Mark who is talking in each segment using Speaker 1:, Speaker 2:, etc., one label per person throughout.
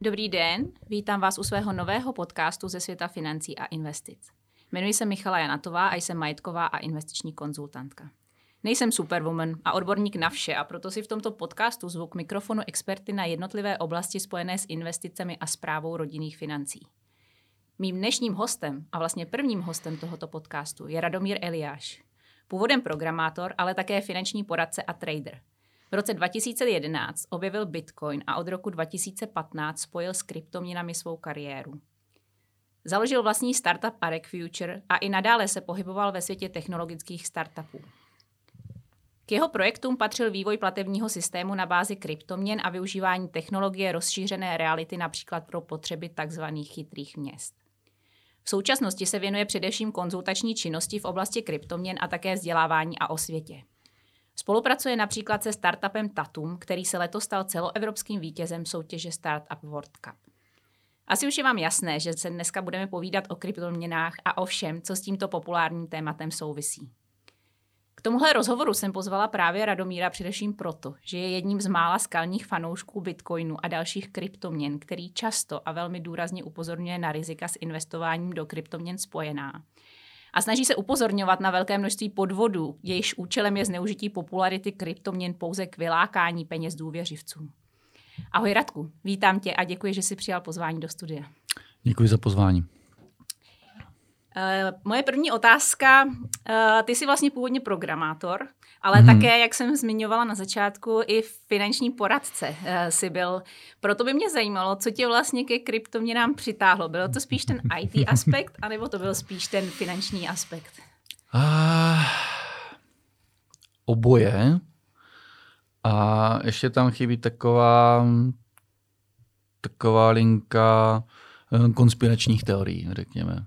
Speaker 1: Dobrý den, vítám vás u svého nového podcastu ze světa financí a investic. Jmenuji se Michala Janatová a jsem majetková a investiční konzultantka. Nejsem superwoman a odborník na vše a proto si v tomto podcastu zvu k mikrofonu experty na jednotlivé oblasti spojené s investicemi a zprávou rodinných financí. Mým dnešním hostem a vlastně prvním hostem tohoto podcastu je Radomír Eliáš. Původem programátor, ale také finanční poradce a trader. V roce 2011 objevil Bitcoin a od roku 2015 spojil s kryptoměnami svou kariéru. Založil vlastní startup Arek Future a i nadále se pohyboval ve světě technologických startupů. K jeho projektům patřil vývoj platebního systému na bázi kryptoměn a využívání technologie rozšířené reality například pro potřeby tzv. chytrých měst. V současnosti se věnuje především konzultační činnosti v oblasti kryptoměn a také vzdělávání a osvětě. Spolupracuje například se startupem Tatum, který se letos stal celoevropským vítězem soutěže Startup World Cup. Asi už je vám jasné, že se dneska budeme povídat o kryptoměnách a o všem, co s tímto populárním tématem souvisí. K tomuhle rozhovoru jsem pozvala právě Radomíra především proto, že je jedním z mála skalních fanoušků Bitcoinu a dalších kryptoměn, který často a velmi důrazně upozorňuje na rizika s investováním do kryptoměn spojená. A snaží se upozorňovat na velké množství podvodů, jejichž účelem je zneužití popularity kryptoměn pouze k vylákání peněz důvěřivcům. Ahoj Radku, vítám tě a děkuji, že jsi přijal pozvání do studia.
Speaker 2: Děkuji za pozvání.
Speaker 1: Uh, moje první otázka, uh, ty jsi vlastně původně programátor, ale hmm. také, jak jsem zmiňovala na začátku, i finanční poradce uh, jsi byl. Proto by mě zajímalo, co tě vlastně ke kryptoměnám přitáhlo. Bylo to spíš ten IT aspekt, anebo to byl spíš ten finanční aspekt? Uh,
Speaker 2: oboje. A ještě tam chybí taková, taková linka konspiračních teorií, řekněme.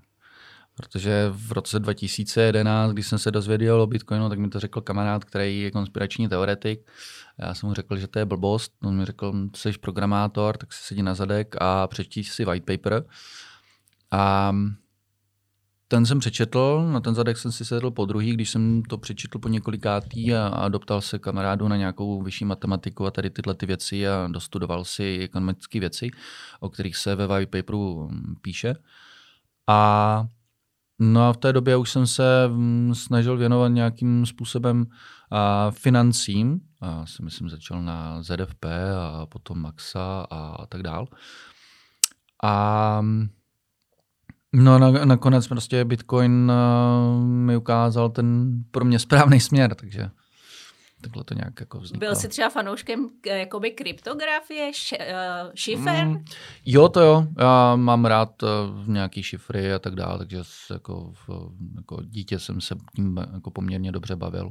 Speaker 2: Protože v roce 2011, když jsem se dozvěděl o Bitcoinu, tak mi to řekl kamarád, který je konspirační teoretik. Já jsem mu řekl, že to je blbost. On mi řekl, jsi programátor, tak si sedí na zadek a přečti si white paper. A ten jsem přečetl, na ten zadek jsem si sedl po druhý, když jsem to přečetl po několikátý a, a doptal se kamarádu na nějakou vyšší matematiku a tady tyhle ty věci a dostudoval si ekonomické věci, o kterých se ve white paperu píše. A No a v té době už jsem se mm, snažil věnovat nějakým způsobem a financím. A si myslím, začal na ZFP a potom Maxa a tak dál. A no na, nakonec prostě Bitcoin mi ukázal ten pro mě správný směr, takže takhle to nějak jako vzniklo.
Speaker 1: Byl jsi třeba fanouškem eh, jakoby kryptografie, š, uh, šifer? Mm,
Speaker 2: jo, to jo. Já mám rád uh, nějaký šifry a tak dále, takže jako, jako dítě jsem se tím jako poměrně dobře bavil.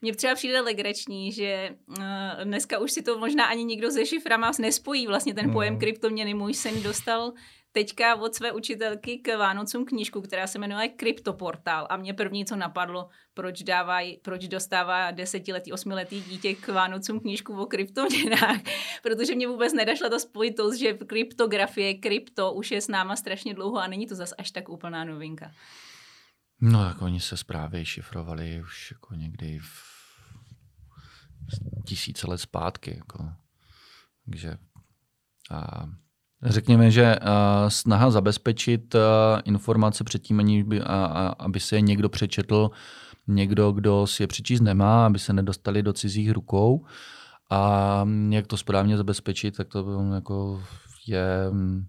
Speaker 1: Mně třeba přijde legrační, že uh, dneska už si to možná ani nikdo se šiframa nespojí. Vlastně ten pojem no. kryptoměny můj syn dostal teďka od své učitelky k Vánocům knížku, která se jmenuje Kryptoportál a mě první, co napadlo, proč, dávaj, proč dostává desetiletý, osmiletý dítě k Vánocům knížku o kryptoměnách, protože mě vůbec nedašla ta spojitost, že kryptografie, krypto už je s náma strašně dlouho a není to zas až tak úplná novinka.
Speaker 2: No, tak oni se zprávy šifrovali už jako někdy v tisíce let zpátky. Jako. Takže a Řekněme, že uh, snaha zabezpečit uh, informace předtím, ani by, uh, aby se je někdo přečetl, někdo, kdo si je přečíst nemá, aby se nedostali do cizích rukou. A jak to správně zabezpečit, tak to jako je mm,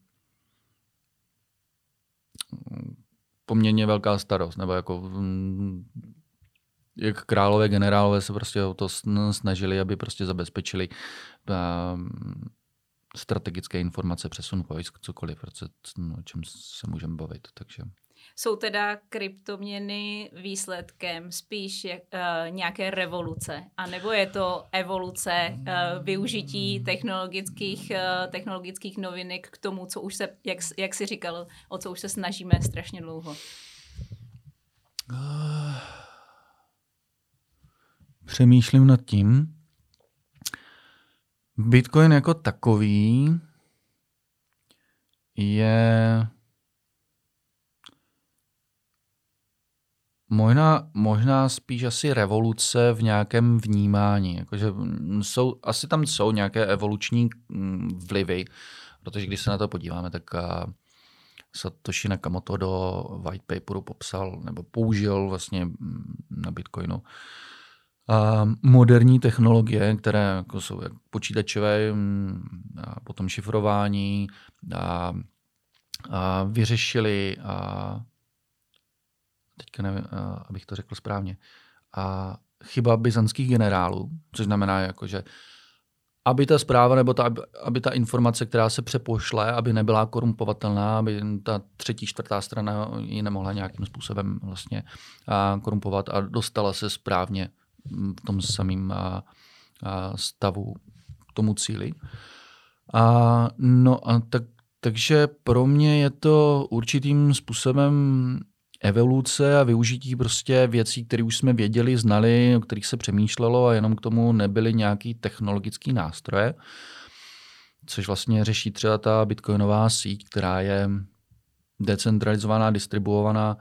Speaker 2: poměrně velká starost. Nebo jako mm, jak králové, generálové se prostě o to snažili, aby prostě zabezpečili strategické informace, přesun vojsk, cokoliv, no, o čem se můžeme bavit. Takže.
Speaker 1: Jsou teda kryptoměny výsledkem spíš jak, uh, nějaké revoluce, anebo je to evoluce uh, využití technologických, uh, technologických novinek k tomu, co už se, jak, jak jsi říkal, o co už se snažíme strašně dlouho?
Speaker 2: Přemýšlím nad tím. Bitcoin jako takový je možná, možná spíš asi revoluce v nějakém vnímání. Jakože jsou, asi tam jsou nějaké evoluční mm, vlivy, Protože když se na to podíváme, tak Satoshi Nakamoto do white paperu popsal nebo použil vlastně mm, na Bitcoinu a moderní technologie, které jako jsou jak počítačové, mm, a potom šifrování a, a vyřešili a teďka nevím, abych to řekl správně, a chyba byzantských generálů, což znamená, jako, že aby ta zpráva nebo ta, aby ta informace, která se přepošle, aby nebyla korumpovatelná, aby ta třetí, čtvrtá strana ji nemohla nějakým způsobem vlastně korumpovat a dostala se správně v tom samém stavu k tomu cíli. A, no a tak, takže pro mě je to určitým způsobem evoluce a využití prostě věcí, které už jsme věděli, znali, o kterých se přemýšlelo a jenom k tomu nebyly nějaký technologický nástroje, což vlastně řeší třeba ta bitcoinová síť, která je decentralizovaná, distribuovaná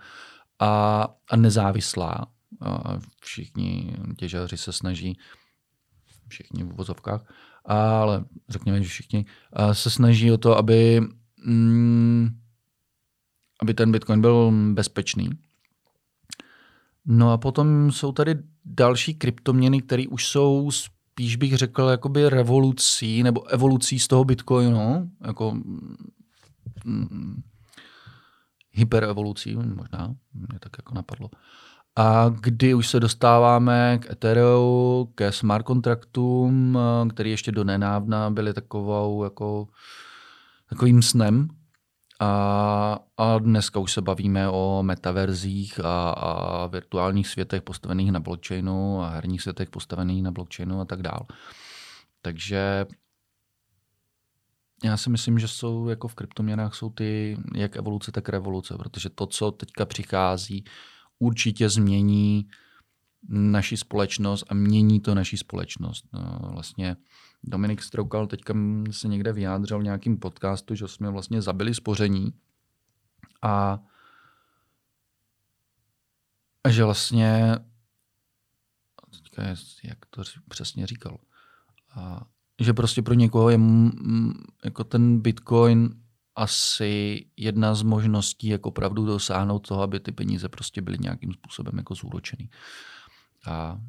Speaker 2: a, a nezávislá. A všichni těžaři se snaží, všichni v uvozovkách, ale řekněme, že všichni se snaží o to, aby mm, aby ten Bitcoin byl bezpečný. No a potom jsou tady další kryptoměny, které už jsou spíš bych řekl jakoby revolucí nebo evolucí z toho Bitcoinu, jako mm, hyperevolucí možná, mě tak jako napadlo. A kdy už se dostáváme k Ethereum, ke smart kontraktům, které ještě do nenávna byly takovou jako takovým snem a, a dneska už se bavíme o metaverzích a, a virtuálních světech postavených na blockchainu a herních světech postavených na blockchainu a tak dál. Takže já si myslím, že jsou jako v kryptoměnách jsou ty jak evoluce, tak revoluce, protože to, co teďka přichází, určitě změní naši společnost a mění to naši společnost. No, vlastně Dominik Stroukal teďka se někde vyjádřil v nějakým podcastu, že jsme vlastně zabili spoření a že vlastně teďka je, jak to přesně říkal, a, že prostě pro někoho je jako ten Bitcoin asi jedna z možností, jak opravdu dosáhnout toho, aby ty peníze prostě byly nějakým způsobem jako zúročený. A,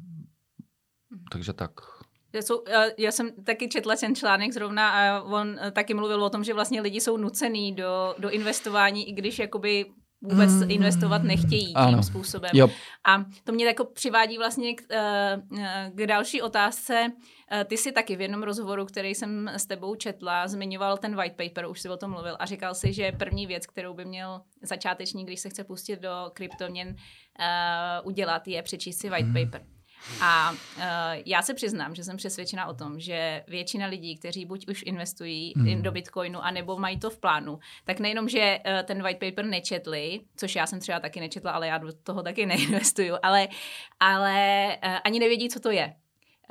Speaker 2: takže tak.
Speaker 1: Jsou, já jsem taky četla ten článek zrovna a on eh, taky mluvil o tom, že vlastně lidi jsou nucený do, do investování, i když jakoby vůbec mm, investovat nechtějí tím ano. způsobem. Jo. A to mě jako přivádí vlastně k, eh, eh, k další otázce. Ty si taky v jednom rozhovoru, který jsem s tebou četla, zmiňoval ten white paper, už si o tom mluvil, a říkal si, že první věc, kterou by měl začátečník, když se chce pustit do kryptoměn, uh, udělat, je přečíst si white mm. paper. A uh, já se přiznám, že jsem přesvědčena o tom, že většina lidí, kteří buď už investují hmm. do Bitcoinu, anebo mají to v plánu, tak nejenom, že uh, ten white paper nečetli, což já jsem třeba taky nečetla, ale já do toho taky neinvestuju, ale, ale uh, ani nevědí, co to je.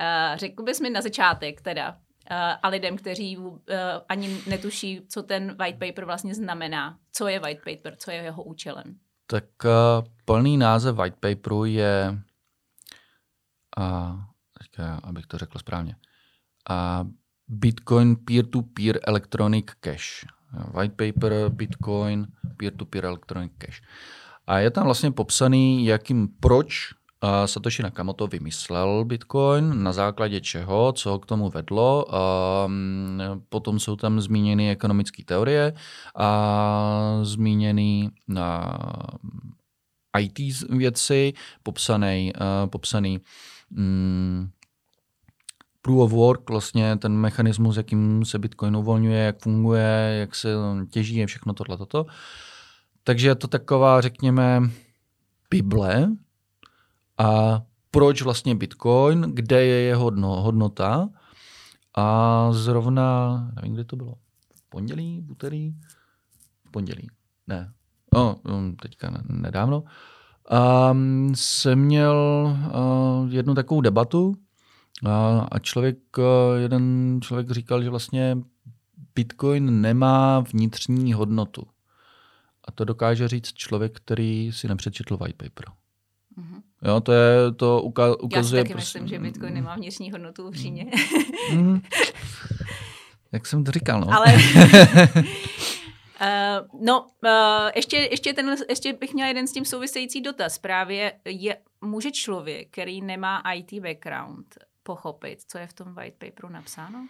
Speaker 1: Uh, řekl bys mi na začátek teda, a lidem, kteří uh, ani netuší, co ten white paper vlastně znamená, co je white paper, co je jeho účelem.
Speaker 2: Tak uh, plný název white paperu je a teďka, abych to řekl správně, a Bitcoin Peer-to-Peer Electronic Cash. White paper Bitcoin Peer-to-Peer Electronic Cash. A je tam vlastně popsaný, jakým proč Satoshi Nakamoto vymyslel Bitcoin, na základě čeho, co ho k tomu vedlo. Potom jsou tam zmíněny ekonomické teorie a zmíněny IT věci, popsaný, popsaný mm, proof of work, vlastně ten mechanismus, jakým se Bitcoin uvolňuje, jak funguje, jak se těží, všechno tohle, toto. Takže je to taková, řekněme, Bible. A proč vlastně Bitcoin, kde je jeho hodnota? A zrovna, nevím, kde to bylo, v pondělí, v úterý, v pondělí, ne, no, teďka nedávno, um, jsem měl uh, jednu takovou debatu a, a člověk, uh, jeden člověk říkal, že vlastně Bitcoin nemá vnitřní hodnotu. A to dokáže říct člověk, který si nepřečetl white paper. Mm-hmm. Jo, to je, to uka- ukazuje...
Speaker 1: Já si taky prostě... myslím, že Bitcoin nemá vnitřní hodnotu upřímně. Mm-hmm.
Speaker 2: Jak jsem to říkal, no.
Speaker 1: Ale... Uh, no, uh, ještě, ještě, ten, ještě bych měla jeden s tím související dotaz. Právě je, může člověk, který nemá IT background, pochopit, co je v tom white paperu napsáno?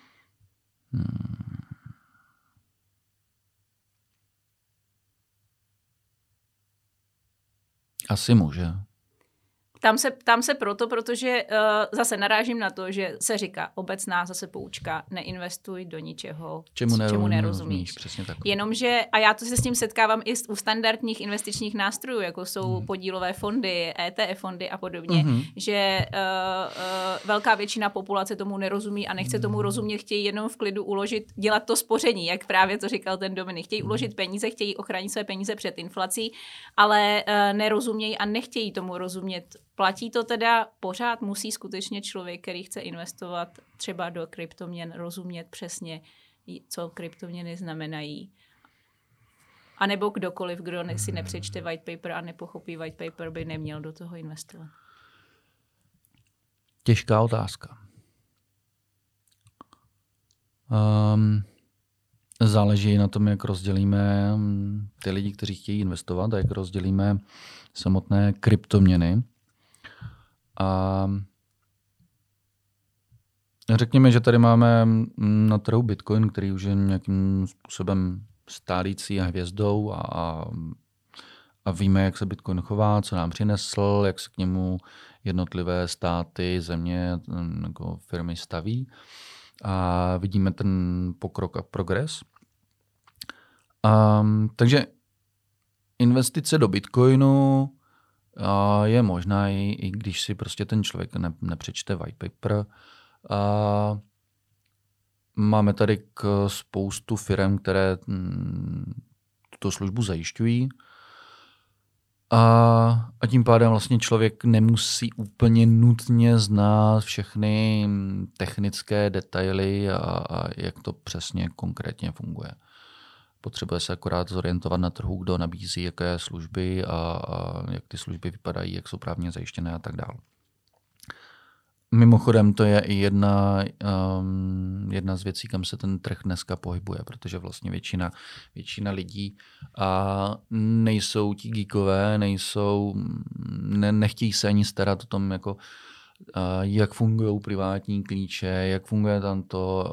Speaker 1: Hmm.
Speaker 2: Asi může.
Speaker 1: Tam se, tam se proto, protože uh, zase narážím na to, že se říká obecná zase poučka, neinvestuj do ničeho,
Speaker 2: čemu, nerozumíš,
Speaker 1: čemu nerozumíš.
Speaker 2: Přesně tak.
Speaker 1: Jenomže, a já to se s tím setkávám i u standardních investičních nástrojů, jako jsou hmm. podílové fondy, ETF fondy a podobně, hmm. že uh, uh, velká většina populace tomu nerozumí a nechce tomu rozumět, chtějí jenom v klidu uložit, dělat to spoření, jak právě to říkal ten Dominik. Chtějí hmm. uložit peníze, chtějí ochránit své peníze před inflací, ale uh, nerozumějí a nechtějí tomu rozumět Platí to teda pořád, musí skutečně člověk, který chce investovat třeba do kryptoměn, rozumět přesně, co kryptoměny znamenají. A nebo kdokoliv, kdo si nepřečte white paper a nepochopí white paper, by neměl do toho investovat.
Speaker 2: Těžká otázka. Um, záleží na tom, jak rozdělíme mm, ty lidi, kteří chtějí investovat a jak rozdělíme samotné kryptoměny. A řekněme, že tady máme na trhu Bitcoin, který už je nějakým způsobem stálící a hvězdou a, a víme, jak se Bitcoin chová, co nám přinesl, jak se k němu jednotlivé státy, země jako firmy staví. A vidíme ten pokrok a progres. A, takže investice do Bitcoinu a je možná, i, i když si prostě ten člověk ne, nepřečte white paper. A máme tady k spoustu firm, které mm, tuto službu zajišťují. A, a tím pádem vlastně člověk nemusí úplně nutně znát všechny technické detaily a, a jak to přesně konkrétně funguje. Potřebuje se akorát zorientovat na trhu, kdo nabízí jaké služby a, a jak ty služby vypadají, jak jsou právně zajištěné a tak dále. Mimochodem, to je i jedna, um, jedna z věcí, kam se ten trh dneska pohybuje, protože vlastně většina, většina lidí a nejsou ti geekové, nejsou, ne, nechtějí se ani starat o tom, jako jak fungují privátní klíče, jak funguje tam to.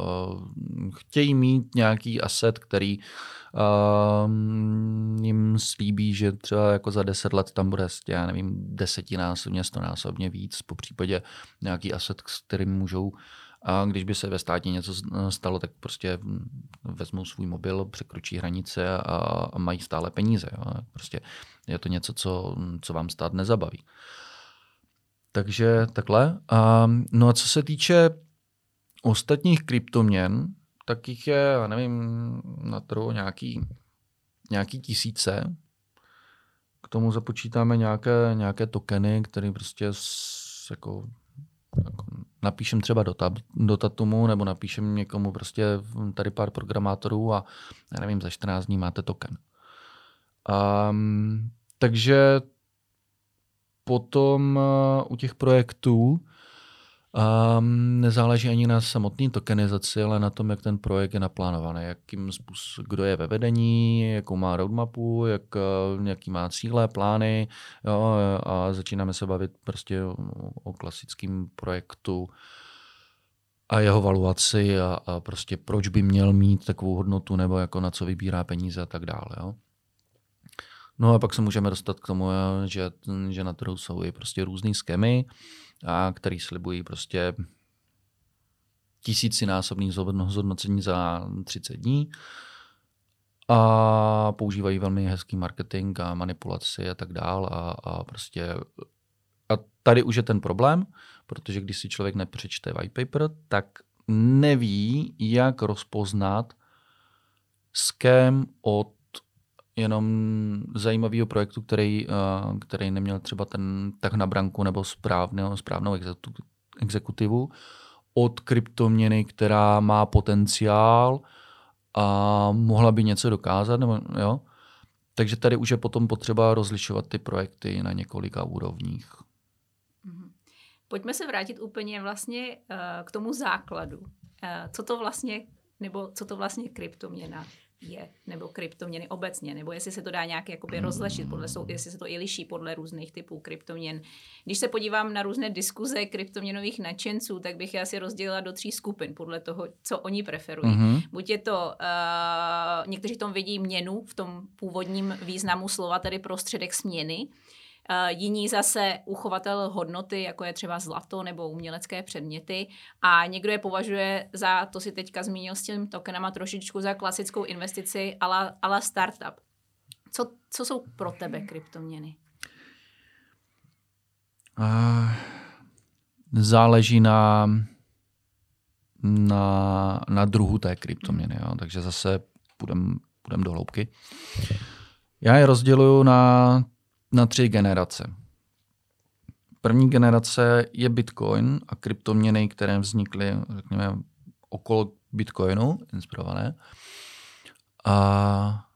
Speaker 2: Chtějí mít nějaký asset, který jim slíbí, že třeba jako za deset let tam bude, já nevím, desetinásobně, stonásobně víc, po případě nějaký asset, s kterým můžou a když by se ve státě něco stalo, tak prostě vezmou svůj mobil, překročí hranice a, a mají stále peníze. Jo. Prostě je to něco, co, co vám stát nezabaví. Takže takhle. A, no a co se týče ostatních kryptoměn, tak jich je, já nevím, na trhu nějaký, nějaký tisíce. K tomu započítáme nějaké, nějaké tokeny, které prostě s, jako, jako napíšem třeba do, tab, do Tatumu nebo napíšem někomu prostě tady pár programátorů a já nevím, za 14 dní máte token. Um, takže potom uh, u těch projektů um, nezáleží ani na samotné tokenizaci, ale na tom, jak ten projekt je naplánovaný, jakým způsob, kdo je ve vedení, jakou má roadmapu, jak, uh, jaký má cíle, plány jo, a začínáme se bavit prostě o, o klasickém projektu a jeho valuaci a, a prostě proč by měl mít takovou hodnotu nebo jako na co vybírá peníze a tak dále. Jo. No a pak se můžeme dostat k tomu, že, že na trhu jsou i prostě různý skemy, a který slibují prostě tisícinásobný zhodnocení za 30 dní. A používají velmi hezký marketing a manipulaci a tak dál a, a prostě a tady už je ten problém, protože když si člověk nepřečte white paper, tak neví, jak rozpoznat scam od jenom zajímavého projektu, který, uh, který neměl třeba ten tak na branku nebo správnou, správnou exekutivu, od kryptoměny, která má potenciál a mohla by něco dokázat. Nebo, jo? Takže tady už je potom potřeba rozlišovat ty projekty na několika úrovních.
Speaker 1: Mhm. Pojďme se vrátit úplně vlastně uh, k tomu základu. Uh, co to vlastně nebo co to vlastně kryptoměna je, nebo kryptoměny obecně, nebo jestli se to dá nějak jakoby rozlešit, podle, jestli se to i liší podle různých typů kryptoměn. Když se podívám na různé diskuze kryptoměnových nadšenců, tak bych je asi rozdělila do tří skupin podle toho, co oni preferují. Mm-hmm. Buď je to, uh, někteří tom vidí měnu v tom původním významu slova, tedy prostředek směny, jiní zase uchovatel hodnoty, jako je třeba zlato nebo umělecké předměty. A někdo je považuje za, to si teďka zmínil s tím tokenama, trošičku za klasickou investici ala, ala startup. Co, co jsou pro tebe kryptoměny?
Speaker 2: Uh, záleží na, na, na druhu té kryptoměny. Jo? Takže zase půjdeme půjdem do hloubky. Já je rozděluju na na tři generace. První generace je Bitcoin a kryptoměny, které vznikly, řekněme, okolo Bitcoinu, inspirované. A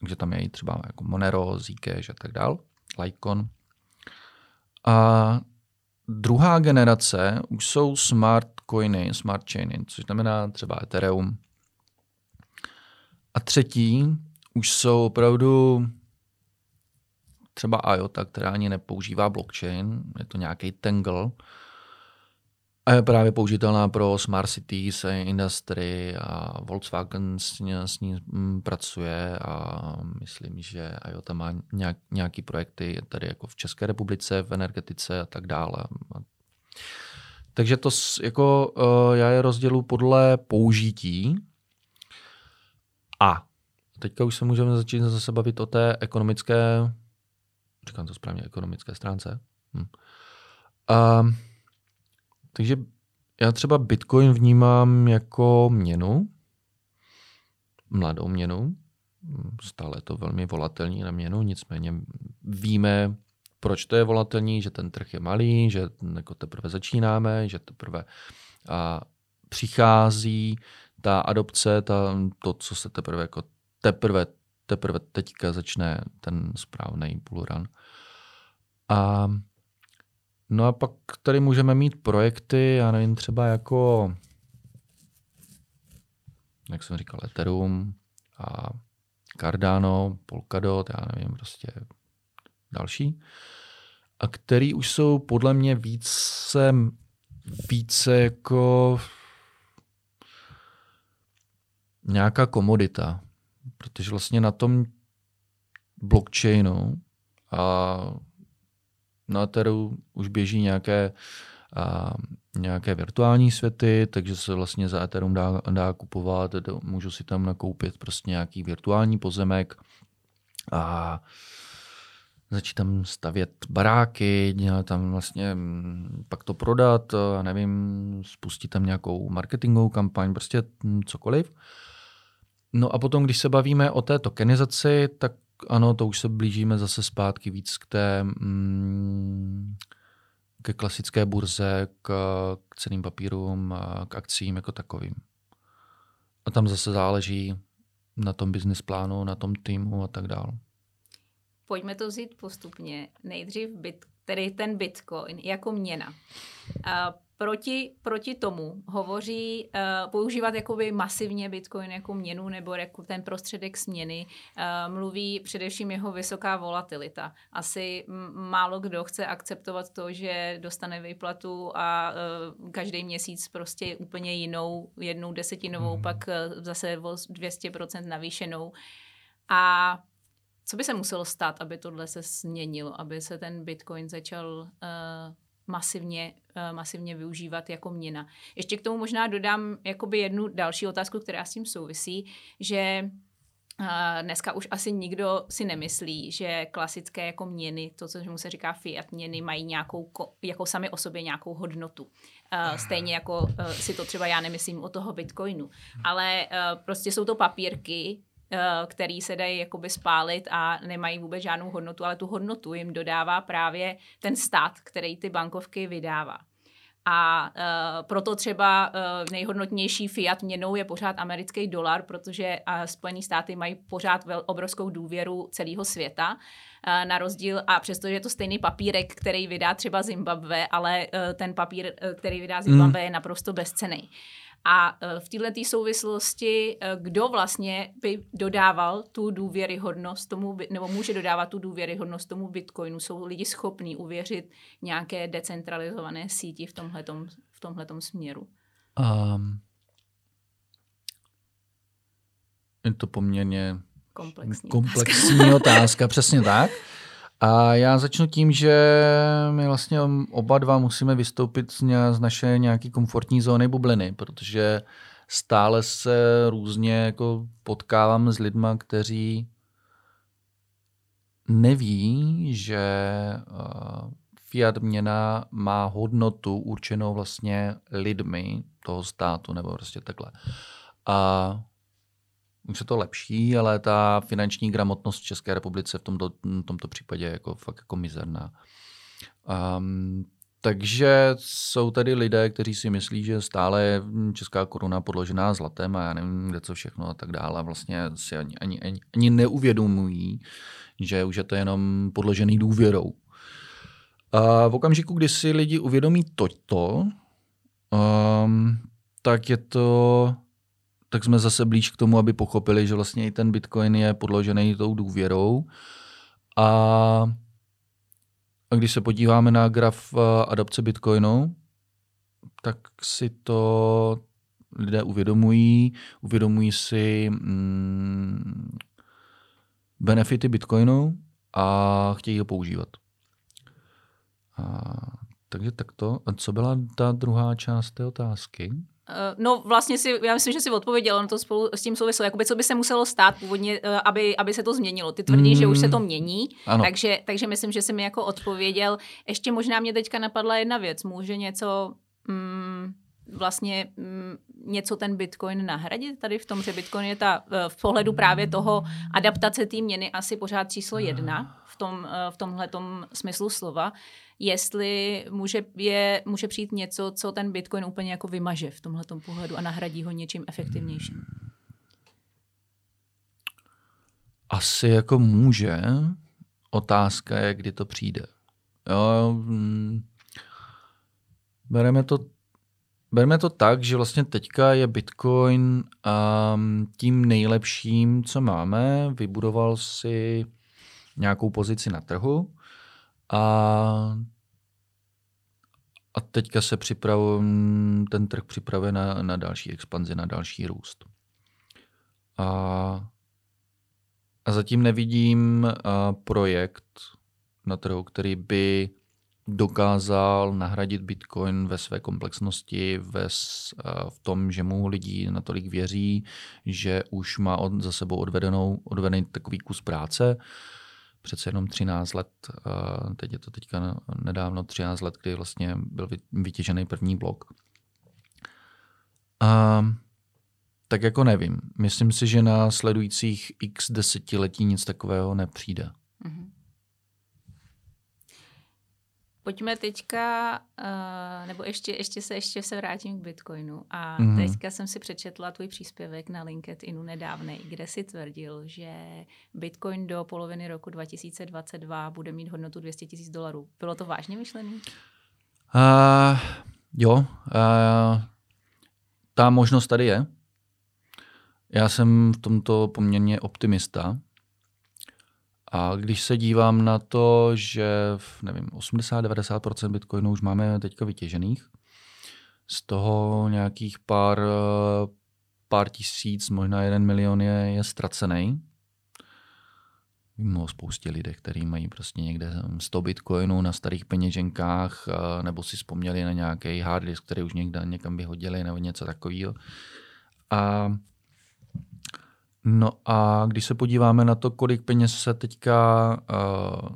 Speaker 2: takže tam je i třeba jako Monero, Zcash a tak dál, Litecoin. A druhá generace už jsou smart coiny, smart chainy, což znamená třeba Ethereum. A třetí už jsou opravdu třeba IOTA, která ani nepoužívá blockchain, je to nějaký Tangle, a je právě použitelná pro smart cities, industry a Volkswagen s ní, s ní mm, pracuje a myslím, že IOTA má nějak, nějaký projekty tady jako v České republice, v energetice a tak dále. Takže to jako uh, já je rozdělu podle použití a teďka už se můžeme začít zase bavit o té ekonomické říkám to správně, ekonomické stránce. Hm. A, takže já třeba Bitcoin vnímám jako měnu, mladou měnu, stále to velmi volatilní na měnu, nicméně víme, proč to je volatilní, že ten trh je malý, že jako teprve začínáme, že teprve a přichází ta adopce, ta, to, co se teprve jako teprve teprve teďka začne ten správný bullrun. A no a pak tady můžeme mít projekty, já nevím, třeba jako jak jsem říkal, Ethereum a Cardano, Polkadot, já nevím, prostě další. A který už jsou podle mě více, více jako nějaká komodita protože vlastně na tom blockchainu a na Etheru už běží nějaké, a, nějaké virtuální světy, takže se vlastně za Ethereum dá, dá kupovat, můžu si tam nakoupit prostě nějaký virtuální pozemek a začít tam stavět baráky, tam vlastně mm, pak to prodat, nevím, spustit tam nějakou marketingovou kampaň, prostě cokoliv. No a potom, když se bavíme o té tokenizaci, tak ano, to už se blížíme zase zpátky víc k té mm, ke klasické burze, k, k ceným papírům, k akcím jako takovým. A tam zase záleží na tom business plánu, na tom týmu a tak dále.
Speaker 1: Pojďme to vzít postupně. Nejdřív bit, tedy ten bitcoin jako měna. A proti, proti tomu hovoří uh, používat jakoby masivně Bitcoin jako měnu nebo jako ten prostředek směny. Uh, mluví především jeho vysoká volatilita. Asi málo kdo chce akceptovat to, že dostane výplatu a uh, každý měsíc prostě úplně jinou, jednou desetinovou, mm. pak uh, zase o 200% navýšenou. A co by se muselo stát, aby tohle se změnilo, aby se ten Bitcoin začal uh, masivně, uh, masivně využívat jako měna. Ještě k tomu možná dodám jakoby jednu další otázku, která s tím souvisí, že uh, dneska už asi nikdo si nemyslí, že klasické jako měny, to, co mu se říká fiat měny, mají nějakou, jako sami o sobě nějakou hodnotu. Uh, stejně jako si to třeba já nemyslím o toho bitcoinu. Ale prostě jsou to papírky, Eh, který se dají jakoby spálit a nemají vůbec žádnou hodnotu, ale tu hodnotu jim dodává právě ten stát, který ty bankovky vydává. A uh, proto třeba uh, nejhodnotnější fiat měnou je pořád americký dolar, protože uh, Spojené státy mají pořád vel, obrovskou důvěru celého světa. Uh, na rozdíl, a přestože je to stejný papírek, který vydá třeba Zimbabwe, ale uh, ten papír, uh, který vydá Zimbabwe, mm. je naprosto bezcený. A eh, v této souvislosti, eh, kdo vlastně by dodával tu důvěryhodnost tomu, nebo může dodávat tu důvěryhodnost tomu Bitcoinu? Jsou lidi schopní uvěřit nějaké decentralizované síti v tomhletom, v tomhletom směru? Um,
Speaker 2: je to poměrně
Speaker 1: komplexní,
Speaker 2: komplexní otázka. otázka, přesně tak. A já začnu tím, že my vlastně oba dva musíme vystoupit z naše nějaké komfortní zóny bubliny, protože stále se různě jako potkávám s lidmi, kteří neví, že fiat měna má hodnotu určenou vlastně lidmi toho státu nebo prostě takhle. A už je to lepší, ale ta finanční gramotnost v České republice v tomto, v tomto případě je jako fakt jako mizerná. Um, takže jsou tady lidé, kteří si myslí, že stále je česká koruna podložená zlatem a já nevím, kde co všechno a tak dále. Vlastně si ani, ani, ani, ani neuvědomují, že už je to jenom podložený důvěrou. A v okamžiku, kdy si lidi uvědomí toto, um, tak je to tak jsme zase blíž k tomu, aby pochopili, že vlastně i ten Bitcoin je podložený tou důvěrou. A, a když se podíváme na graf eh, adapce Bitcoinu, tak si to lidé uvědomují, uvědomují si mm, benefity Bitcoinu a chtějí ho používat. A, takže takto. A co byla ta druhá část té otázky?
Speaker 1: Eh, no vlastně si, já myslím, že si odpověděl, on to spolu s tím souvislo, jakoby co by se muselo stát původně, eh, aby, aby se to změnilo. Ty tvrdí, mm. že už se to mm. mění, takže, takže myslím, že si mi jako odpověděl. Ještě možná mě teďka napadla jedna věc, může něco mm, vlastně mm, něco ten Bitcoin nahradit tady v tom, že Bitcoin je ta eh, v pohledu právě toho adaptace té měny asi pořád číslo jedna v, tom, v tomhle smyslu slova jestli může, je, může přijít něco, co ten Bitcoin úplně jako vymaže v tomhle pohledu a nahradí ho něčím efektivnějším.
Speaker 2: Asi jako může. Otázka je, kdy to přijde. Jo, mm, bereme to Bereme to tak, že vlastně teďka je Bitcoin um, tím nejlepším, co máme. Vybudoval si nějakou pozici na trhu a a teďka se připravuje, ten trh připravuje na, na další expanzi, na další růst. A, a zatím nevidím a, projekt na trhu, který by dokázal nahradit Bitcoin ve své komplexnosti, ve, v tom, že mu lidi natolik věří, že už má od, za sebou odvedenou, odvedený takový kus práce přece jenom 13 let, teď je to teďka nedávno 13 let, kdy vlastně byl vytěžený první blok. A, tak jako nevím. Myslím si, že na sledujících x desetiletí nic takového nepřijde. Mm-hmm.
Speaker 1: Pojďme teďka, uh, nebo ještě, ještě se ještě se vrátím k Bitcoinu. A mm-hmm. teďka jsem si přečetla tvůj příspěvek na LinkedInu nedávnej, kde si tvrdil, že Bitcoin do poloviny roku 2022 bude mít hodnotu 200 tisíc dolarů. Bylo to vážně myšlený?
Speaker 2: Uh, jo, uh, ta možnost tady je. Já jsem v tomto poměrně optimista. A když se dívám na to, že nevím, 80-90% bitcoinů už máme teďka vytěžených, z toho nějakých pár, pár tisíc, možná jeden milion je, je ztracený. Vím o spoustě lidí, kteří mají prostě někde 100 bitcoinů na starých peněženkách, nebo si vzpomněli na nějaký hard disk, který už někde někam vyhodili, nebo něco takového. A No a když se podíváme na to, kolik peněz se teďka uh,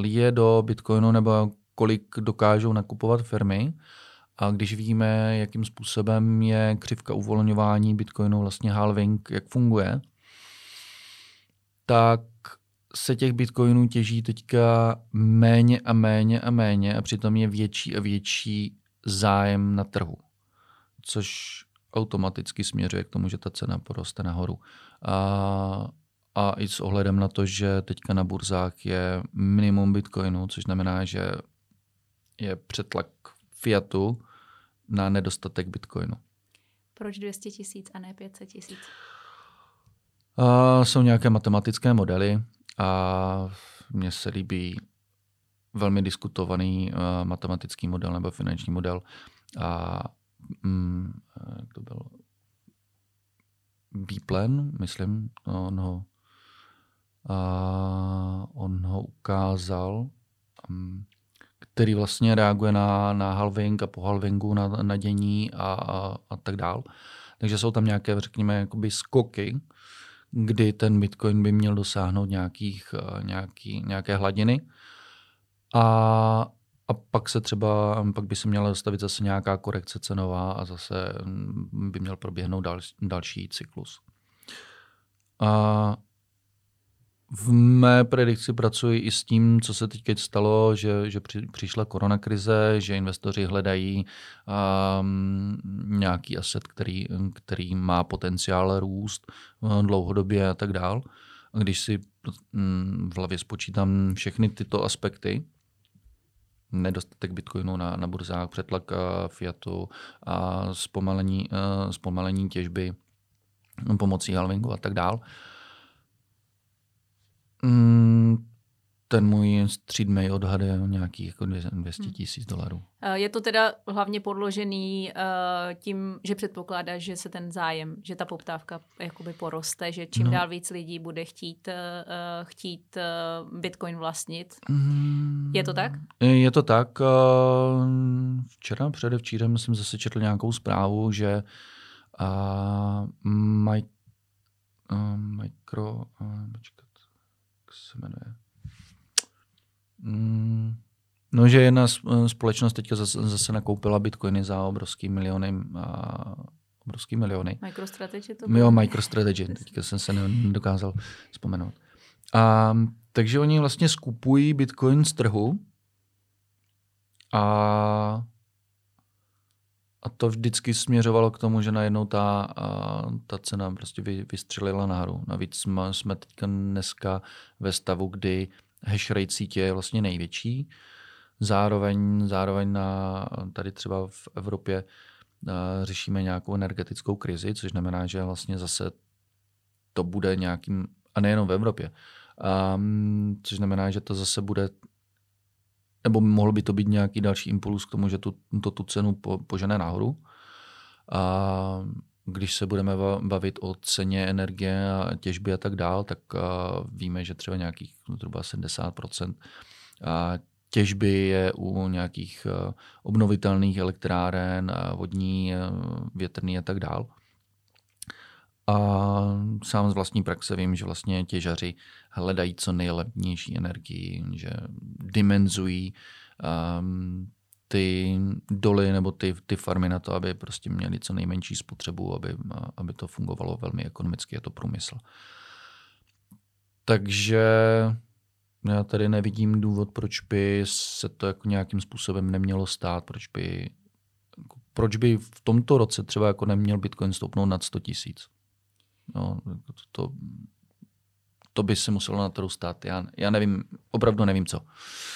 Speaker 2: lije do Bitcoinu nebo kolik dokážou nakupovat firmy, a když víme, jakým způsobem je křivka uvolňování Bitcoinu, vlastně halving, jak funguje, tak se těch bitcoinů těží teďka méně a méně a méně a přitom je větší a větší zájem na trhu. Což automaticky směřuje k tomu, že ta cena poroste nahoru. A, a i s ohledem na to, že teďka na burzách je minimum bitcoinu, což znamená, že je přetlak fiatu na nedostatek bitcoinu.
Speaker 1: Proč 200 tisíc a ne 500 tisíc?
Speaker 2: Uh, jsou nějaké matematické modely a mně se líbí velmi diskutovaný uh, matematický model nebo finanční model. A mm, jak to bylo? Biplen, myslím, on ho, uh, on ho ukázal, um, který vlastně reaguje na, na halving a po halvingu na, na dění a, a, a tak dál. Takže jsou tam nějaké, řekněme, jakoby skoky, kdy ten Bitcoin by měl dosáhnout nějakých, eh, nějaký, nějaké hladiny. A, a pak se třeba, pak by se měla dostavit zase nějaká korekce cenová a zase mm, by měl proběhnout dal, další cyklus. A v mé predikci pracuji i s tím, co se teď stalo, že, že při, přišla koronakrize, že investoři hledají um, nějaký asset, který, který má potenciál růst uh, dlouhodobě a tak dál. A když si um, v hlavě spočítám všechny tyto aspekty, nedostatek bitcoinu na, na burzách, přetlak uh, Fiatu a zpomalení, uh, zpomalení těžby pomocí halvingu a tak dále, Mm, ten můj střídmej odhad je nějakých jako 200 hmm. tisíc dolarů.
Speaker 1: Eh, je to teda hlavně podložený uh, tím, že předpokládá, že se ten zájem, že ta poptávka jakoby poroste, že čím no. dál víc lidí bude chtít, uh, chtít uh, Bitcoin vlastnit. Mm, je to tak?
Speaker 2: Je to tak. Uh, včera, předevčírem jsem zase četl nějakou zprávu, že uh, uh, micro... Uh, počkat, se jmenuje? Mm, no, že jedna společnost teďka zase, zase nakoupila bitcoiny za obrovský miliony. A, obrovský miliony.
Speaker 1: MicroStrategy to
Speaker 2: bylo? Jo, MicroStrategy. Teďka jsem se nedokázal vzpomenout. A, takže oni vlastně skupují bitcoin z trhu a a to vždycky směřovalo k tomu, že najednou ta, ta cena prostě vy, vystřelila nahoru. Navíc jsme, jsme teďka dneska ve stavu, kdy hash rate sítě je vlastně největší. Zároveň, zároveň na, tady třeba v Evropě řešíme nějakou energetickou krizi, což znamená, že vlastně zase to bude nějakým, a nejenom v Evropě, um, což znamená, že to zase bude nebo mohl by to být nějaký další impuls k tomu, že tu, to tu cenu po, požene nahoru. A když se budeme bavit o ceně energie a těžby a tak dál, tak víme, že třeba nějakých zhruba 70% a těžby je u nějakých obnovitelných elektráren, vodní, větrný a tak dál. A sám z vlastní praxe vím, že vlastně těžaři hledají co nejlevnější energii, že dimenzují ty doly nebo ty, ty farmy na to, aby prostě měli co nejmenší spotřebu, aby, aby to fungovalo velmi ekonomicky, je to průmysl. Takže já tady nevidím důvod, proč by se to jako nějakým způsobem nemělo stát, proč by, proč by v tomto roce třeba jako neměl Bitcoin stoupnout nad 100 tisíc. No, to, to, to by se muselo na trhu stát. Já, já nevím, opravdu nevím co.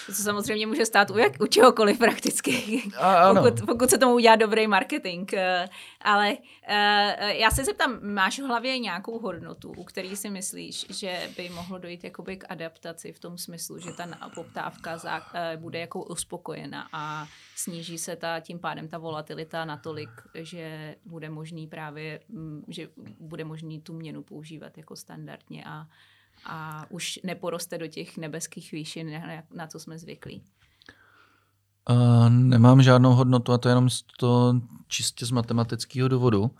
Speaker 1: To se samozřejmě může stát u, jak, u čehokoliv prakticky, a, pokud, pokud se tomu udělá dobrý marketing. Eh, ale uh, já se zeptám, máš v hlavě nějakou hodnotu, u který si myslíš, že by mohlo dojít jakoby k adaptaci v tom smyslu, že ta poptávka za, uh, bude jako uspokojena a sníží se ta, tím pádem ta volatilita natolik, že bude možný právě, mm, že bude možný tu měnu používat jako standardně a a už neporoste do těch nebeských výšin, na co jsme zvyklí.
Speaker 2: Uh, nemám žádnou hodnotu a to jenom z to čistě z matematického důvodu,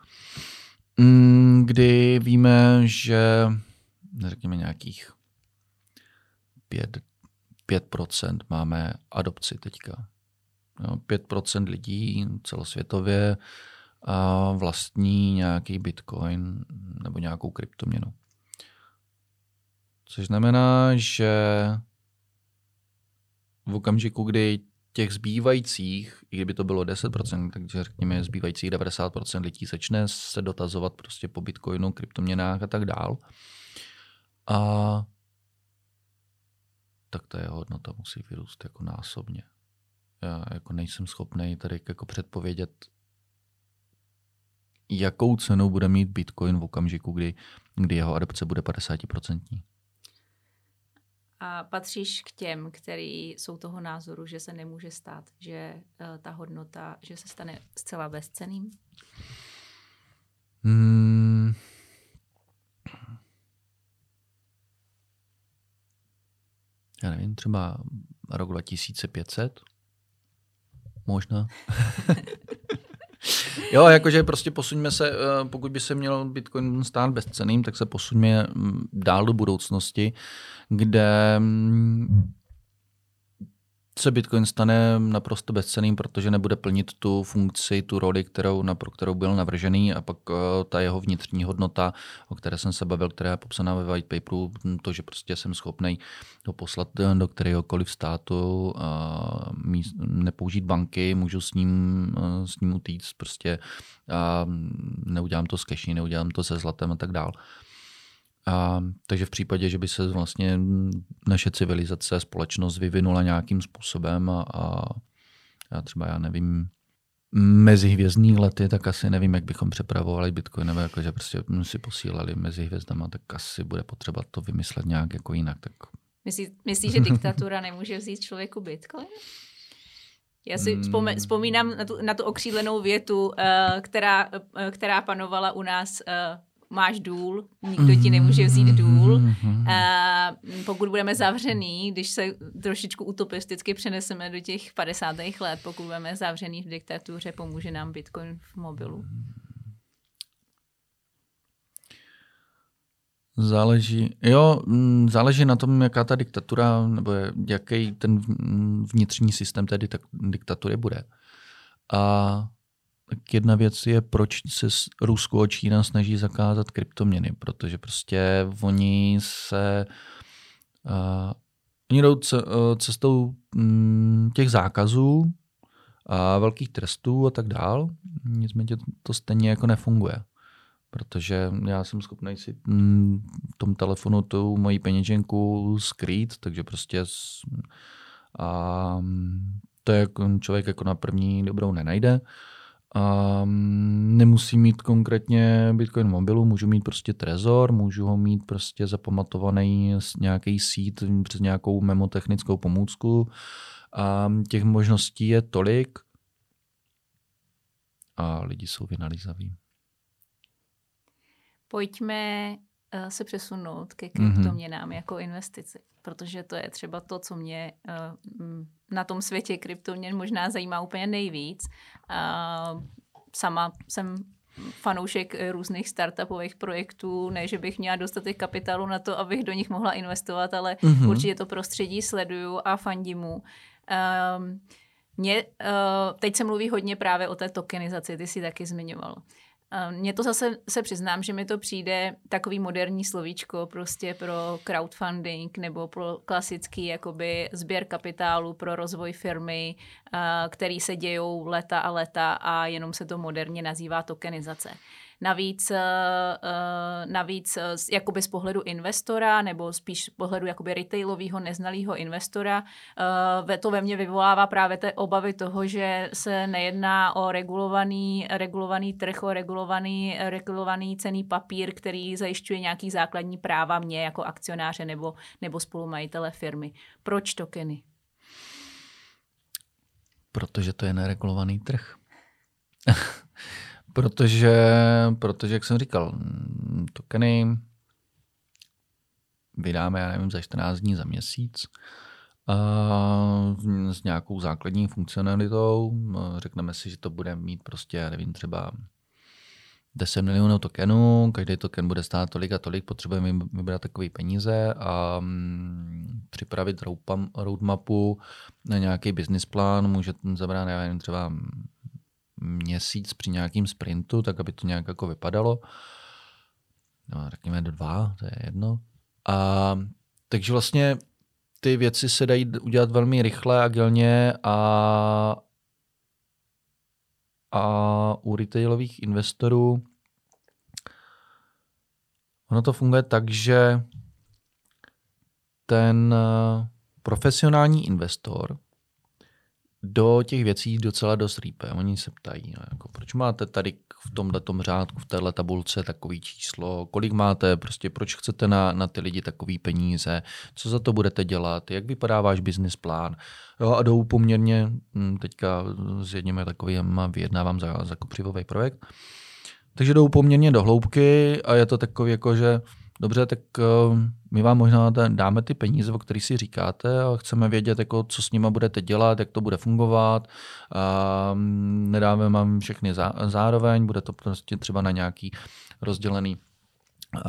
Speaker 2: mm, kdy víme, že řekněme nějakých 5, 5% máme adopci teďka. No, 5% lidí celosvětově a vlastní nějaký bitcoin nebo nějakou kryptoměnu. Což znamená, že v okamžiku, kdy těch zbývajících, i kdyby to bylo 10%, takže řekněme zbývajících 90% lidí začne se dotazovat prostě po bitcoinu, kryptoměnách a tak dál. A tak ta jeho hodnota musí vyrůst jako násobně. Já jako nejsem schopný tady jako předpovědět jakou cenu bude mít Bitcoin v okamžiku, kdy, kdy jeho adopce bude 50%.
Speaker 1: A patříš k těm, který jsou toho názoru, že se nemůže stát, že uh, ta hodnota, že se stane zcela bezceným? Hmm.
Speaker 2: Já nevím, třeba rok 2500? Možná. jo, jakože prostě posuňme se, eh, pokud by se měl Bitcoin stát bezceným, tak se posuňme mm, dál do budoucnosti, kde mm, se Bitcoin stane naprosto bezceným, protože nebude plnit tu funkci, tu roli, kterou, na, pro kterou byl navržený a pak uh, ta jeho vnitřní hodnota, o které jsem se bavil, která je popsaná ve white paperu, to, že prostě jsem schopný to poslat do kteréhokoliv státu, uh, míst, nepoužít banky, můžu s ním, uh, s ním utíct, prostě uh, neudělám to s cashi, neudělám to se zlatem a tak dále. A, takže v případě, že by se vlastně naše civilizace, společnost vyvinula nějakým způsobem a, a, a třeba já nevím, mezi hvězdní lety, tak asi nevím, jak bychom přepravovali Bitcoin, nebo jako, že prostě si posílali mezi hvězdama, tak asi bude potřeba to vymyslet nějak jako jinak. Tak...
Speaker 1: Myslíš, myslí, že diktatura nemůže vzít člověku Bitcoin? Já si hmm. vzpomínám na tu, na tu okřídlenou větu, uh, která, uh, která panovala u nás uh, máš důl, nikdo ti nemůže vzít mhm, důl. A pokud budeme zavřený, když se trošičku utopisticky přeneseme do těch 50. let, pokud budeme zavřený v diktatuře, pomůže nám Bitcoin v mobilu.
Speaker 2: Záleží, jo, mm, záleží na tom, jaká ta diktatura, nebo jaký ten vnitřní systém té diktatury bude. A tak jedna věc je, proč se Rusko a Čína snaží zakázat kryptoměny, protože prostě oni se uh, oni jdou cestou um, těch zákazů a velkých trestů a tak dál, nicméně to, stejně jako nefunguje. Protože já jsem schopný si mm, v tom telefonu tu moji peněženku skrýt, takže prostě a to je jako člověk jako na první dobrou nenajde. A nemusí mít konkrétně Bitcoin mobilu, můžu mít prostě Trezor, můžu ho mít prostě zapamatovaný nějaký sít přes nějakou memotechnickou pomůcku. A těch možností je tolik a lidi jsou vynalízaví.
Speaker 1: Pojďme se přesunout ke mhm. kryptoměnám mm-hmm. jako investici, protože to je třeba to, co mě uh, na tom světě kryptoměn možná zajímá úplně nejvíc. Uh, sama jsem fanoušek různých startupových projektů, ne, že bych měla dostatek kapitálu na to, abych do nich mohla investovat, ale mm-hmm. určitě to prostředí sleduju a fandím mu. Um, mě, uh, teď se mluví hodně právě o té tokenizaci, ty si taky zmiňoval. Mně to zase se přiznám, že mi to přijde takový moderní slovíčko prostě pro crowdfunding nebo pro klasický jakoby sběr kapitálu pro rozvoj firmy, který se dějou leta a leta a jenom se to moderně nazývá tokenizace. Navíc, eh, eh, navíc eh, jakoby z pohledu investora nebo spíš z pohledu jakoby retailového neznalého investora to ve mně vyvolává právě té obavy toho, že se nejedná o regulovaný, regulovaný trh, o regulovaný, regulovaný cený papír, který zajišťuje nějaký základní práva mě jako akcionáře nebo, nebo spolumajitele firmy. Proč tokeny?
Speaker 2: Protože to je neregulovaný trh. Protože, protože, jak jsem říkal, tokeny vydáme, já nevím, za 14 dní, za měsíc s nějakou základní funkcionalitou. Řekneme si, že to bude mít prostě, já nevím, třeba 10 milionů tokenů, každý token bude stát tolik a tolik, potřebujeme vybrat takové peníze a mm, připravit roadmapu na nějaký business plán, může zabrat, já nevím, třeba měsíc při nějakým sprintu, tak aby to nějak jako vypadalo. No, řekněme do dva, to je jedno. A, takže vlastně ty věci se dají udělat velmi rychle, agilně a, a u retailových investorů ono to funguje tak, že ten profesionální investor do těch věcí docela dost rýpe. Oni se ptají, no, jako, proč máte tady v tomhle řádku, v téhle tabulce takový číslo, kolik máte, prostě proč chcete na, na ty lidi takový peníze, co za to budete dělat, jak vypadá váš business plán. Jo, a jdou poměrně, hm, teďka s jedním takovým vyjednávám za, za kopřivový projekt, takže jdou poměrně do hloubky a je to takový jako, že dobře, tak uh, my vám možná dáme ty peníze, o kterých si říkáte a chceme vědět, jako, co s nimi budete dělat, jak to bude fungovat. Uh, nedáme vám všechny zá, zároveň, bude to prostě třeba na nějaký rozdělený uh,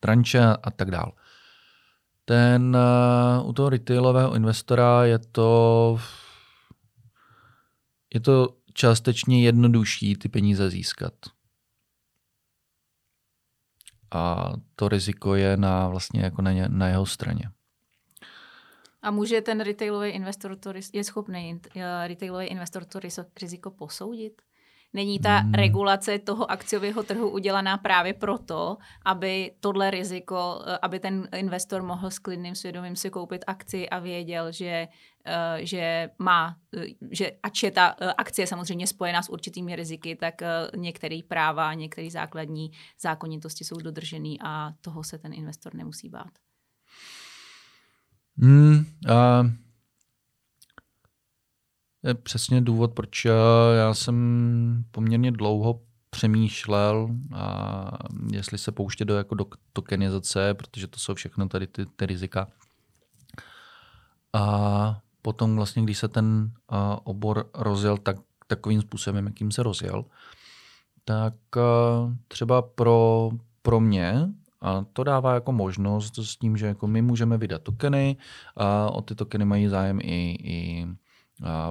Speaker 2: tranče a tak dál. Ten uh, u toho retailového investora je to je to částečně jednodušší ty peníze získat a to riziko je na, vlastně jako na, ně, na jeho straně.
Speaker 1: A může ten retailový investor to, je schopný retailový investor to riziko posoudit? Není ta hmm. regulace toho akciového trhu udělaná právě proto, aby tohle riziko, eh, aby ten investor mohl s klidným svědomím si koupit akci a věděl, že, eh, že má, eh, že ač je ta akcie samozřejmě spojená s určitými riziky, tak některé práva, některé základní zákonitosti jsou dodržený a toho se ten investor nemusí bát.
Speaker 2: Hmm, uh, je přesně důvod, proč já jsem poměrně dlouho přemýšlel, a jestli se pouštět do, jako do tokenizace, protože to jsou všechno tady ty, ty rizika. A potom vlastně, když se ten a, obor rozjel tak, takovým způsobem, jakým se rozjel, tak a, třeba pro, pro mě a to dává jako možnost s tím, že jako my můžeme vydat tokeny a o ty tokeny mají zájem i, i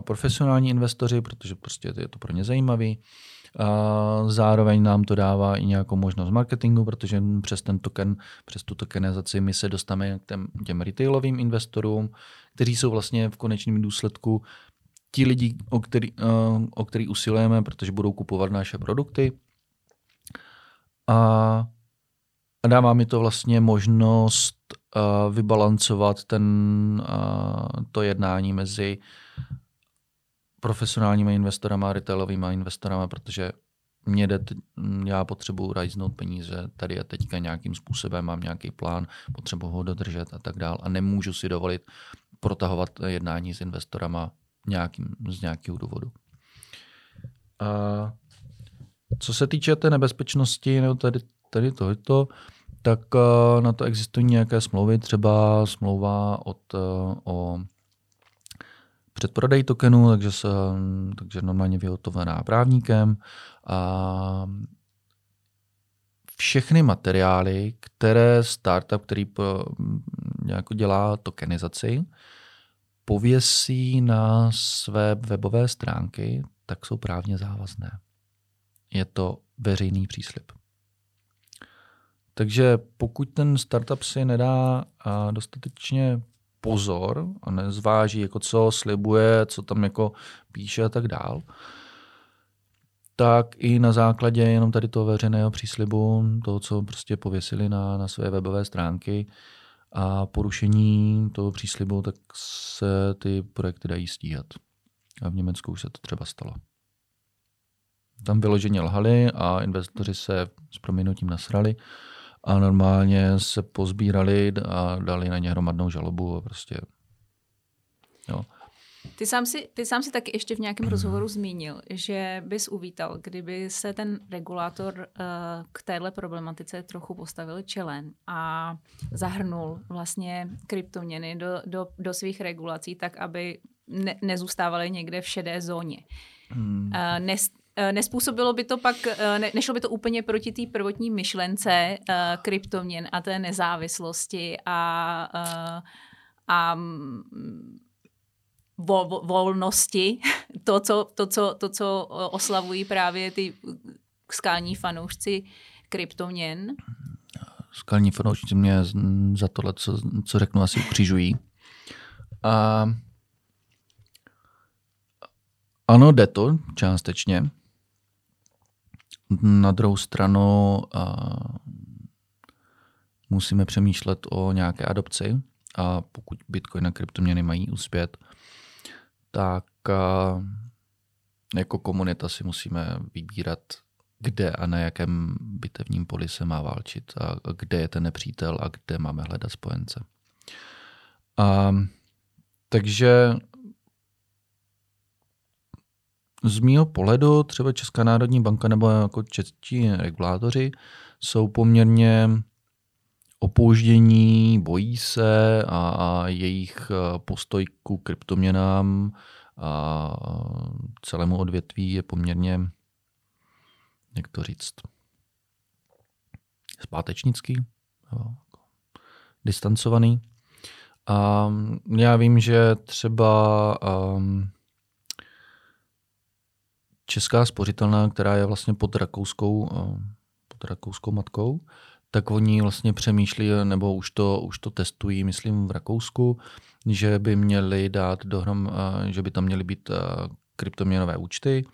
Speaker 2: profesionální investoři, protože prostě je to pro ně zajímavý. Zároveň nám to dává i nějakou možnost marketingu, protože přes ten token, přes tu tokenizaci my se dostaneme k těm, těm retailovým investorům, kteří jsou vlastně v konečném důsledku ti lidi, o který, o který usilujeme, protože budou kupovat naše produkty. A, a dává mi to vlastně možnost vybalancovat ten, to jednání mezi profesionálními investorama, retailovými investorama, protože mě jde, já potřebuji rajznout peníze tady a teďka nějakým způsobem, mám nějaký plán, potřebuji ho dodržet a tak dál a nemůžu si dovolit protahovat jednání s investorama nějakým, z nějakého důvodu. A co se týče té nebezpečnosti, nebo tady, tady tohleto, tak na to existují nějaké smlouvy, třeba smlouva od, o předprodej tokenů, takže, se, takže normálně vyhotovená právníkem. A všechny materiály, které startup, který jako dělá tokenizaci, pověsí na své webové stránky, tak jsou právně závazné. Je to veřejný příslip. Takže pokud ten startup si nedá dostatečně pozor a nezváží, jako co slibuje, co tam jako píše a tak dál, tak i na základě jenom tady toho veřejného příslibu, toho, co prostě pověsili na, na své webové stránky a porušení toho příslibu, tak se ty projekty dají stíhat. A v Německu už se to třeba stalo. Tam vyloženě lhali a investoři se s proměnutím nasrali a normálně se pozbírali a dali na ně hromadnou žalobu a prostě jo.
Speaker 1: Ty sám, si, ty sám si taky ještě v nějakém rozhovoru zmínil, že bys uvítal, kdyby se ten regulátor uh, k téhle problematice trochu postavil čelen a zahrnul vlastně kryptoměny do, do, do svých regulací tak, aby ne, nezůstávaly někde v šedé zóně. Hmm. Uh, nes, nespůsobilo by to pak, eh, ne, nešlo by to úplně proti té prvotní myšlence uh, kryptoměn a té nezávislosti a, uh, a mm, vol, volnosti, to co, to, co, to, co oslavují právě ty skální fanoušci kryptoměn?
Speaker 2: Skalní fanoušci mě za tohle, co, co řeknu, asi ukřižují. A ano, jde to částečně. Na druhou stranu uh, musíme přemýšlet o nějaké adopci a pokud Bitcoin a kryptoměny mají uspět, tak a jako komunita si musíme vybírat, kde a na jakém bitevním poli se má válčit a kde je ten nepřítel a kde máme hledat spojence. A, takže z mýho pohledu třeba Česká národní banka nebo jako českí regulátoři jsou poměrně opouždění, bojí se a, a jejich eh, postoj ku kryptoměnám a celému odvětví je poměrně, jak to říct, zpátečnický, distancovaný. A já vím, že třeba um, Česká spořitelná, která je vlastně pod rakouskou, uh, pod rakouskou matkou, tak oni vlastně přemýšlí, nebo už to, už to testují, myslím v Rakousku, že by měli dát dohrom, uh, že by tam měly být uh, kryptoměnové účty.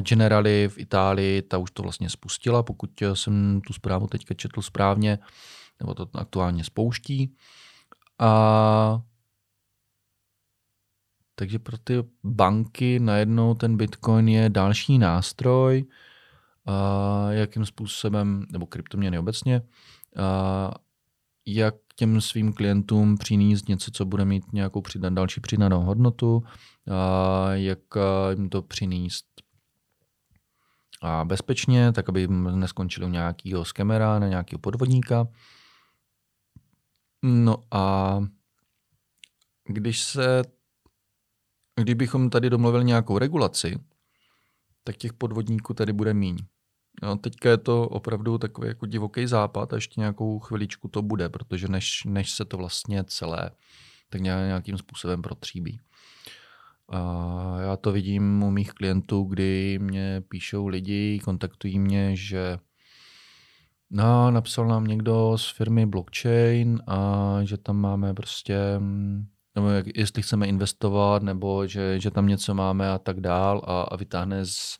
Speaker 2: Generali v Itálii, ta už to vlastně spustila, pokud jsem tu zprávu teďka četl správně, nebo to aktuálně spouští. A takže pro ty banky najednou ten Bitcoin je další nástroj, a jakým způsobem, nebo kryptoměny obecně, a jak těm svým klientům přinést něco, co bude mít nějakou přidan, další přidanou hodnotu, a jak jim to přinést a bezpečně, tak aby neskončili u nějakého skemera, na nějakého podvodníka. No a když se, kdybychom tady domluvili nějakou regulaci, tak těch podvodníků tady bude míň. No, teďka je to opravdu takový jako divoký západ a ještě nějakou chviličku to bude, protože než, než se to vlastně celé tak nějakým způsobem protříbí. A já to vidím u mých klientů, kdy mě píšou lidi, kontaktují mě, že No, napsal nám někdo z firmy blockchain a že tam máme prostě, nebo jak, jestli chceme investovat, nebo že, že tam něco máme a tak dál a, a vytáhne z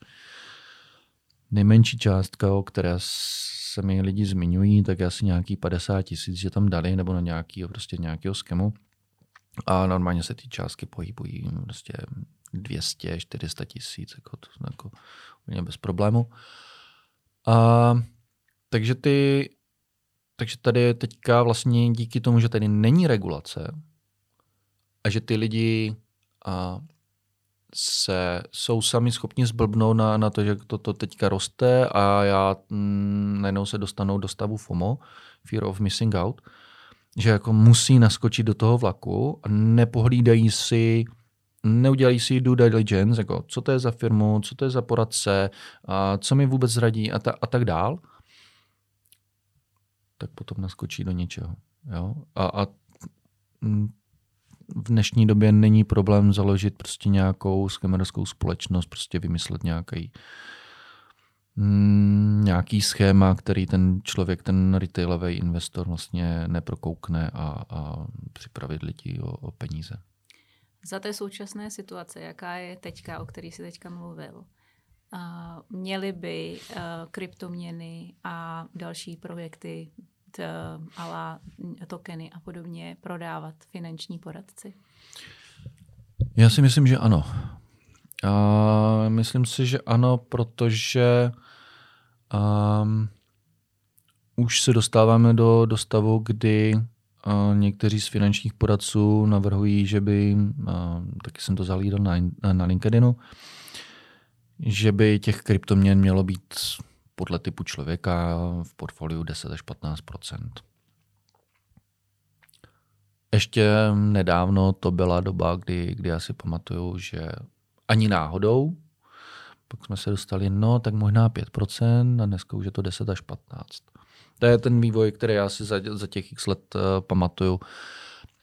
Speaker 2: nejmenší částka, o které se mi lidi zmiňují, tak asi nějaký 50 tisíc, že tam dali, nebo na nějaký, prostě nějakého skemu. A normálně se ty částky pohybují prostě 200, 400 tisíc, jako, to, jako úplně bez problému. A takže ty, takže tady teďka vlastně díky tomu, že tady není regulace a že ty lidi a se jsou sami schopni zblbnout na, na to, že toto to teďka roste a já mm, najednou se dostanou do stavu FOMO, Fear of Missing Out, že jako musí naskočit do toho vlaku a nepohlídají si, neudělají si due diligence, jako co to je za firmu, co to je za poradce, a co mi vůbec zradí a, ta, a tak dál tak potom naskočí do něčeho. Jo? A, a v dnešní době není problém založit prostě nějakou skemerskou společnost, prostě vymyslet nějaký nějaký schéma, který ten člověk, ten retailový investor vlastně neprokoukne a, a připravit lidi o, o peníze.
Speaker 1: Za té současné situace, jaká je teďka, o který jsi teďka mluvil, měly by uh, kryptoměny a další projekty uh, ala tokeny a podobně prodávat finanční poradci?
Speaker 2: Já si myslím, že ano. A myslím si, že ano, protože um, už se dostáváme do, do stavu, kdy uh, někteří z finančních poradců navrhují, že by, uh, taky jsem to zalídal na, na LinkedInu, že by těch kryptoměn mělo být podle typu člověka v portfoliu 10 až 15% Ještě nedávno to byla doba, kdy, kdy já si pamatuju, že ani náhodou, pak jsme se dostali, no tak možná 5% a dneska už je to 10 až 15. To je ten vývoj, který já si za, za těch x let uh, pamatuju,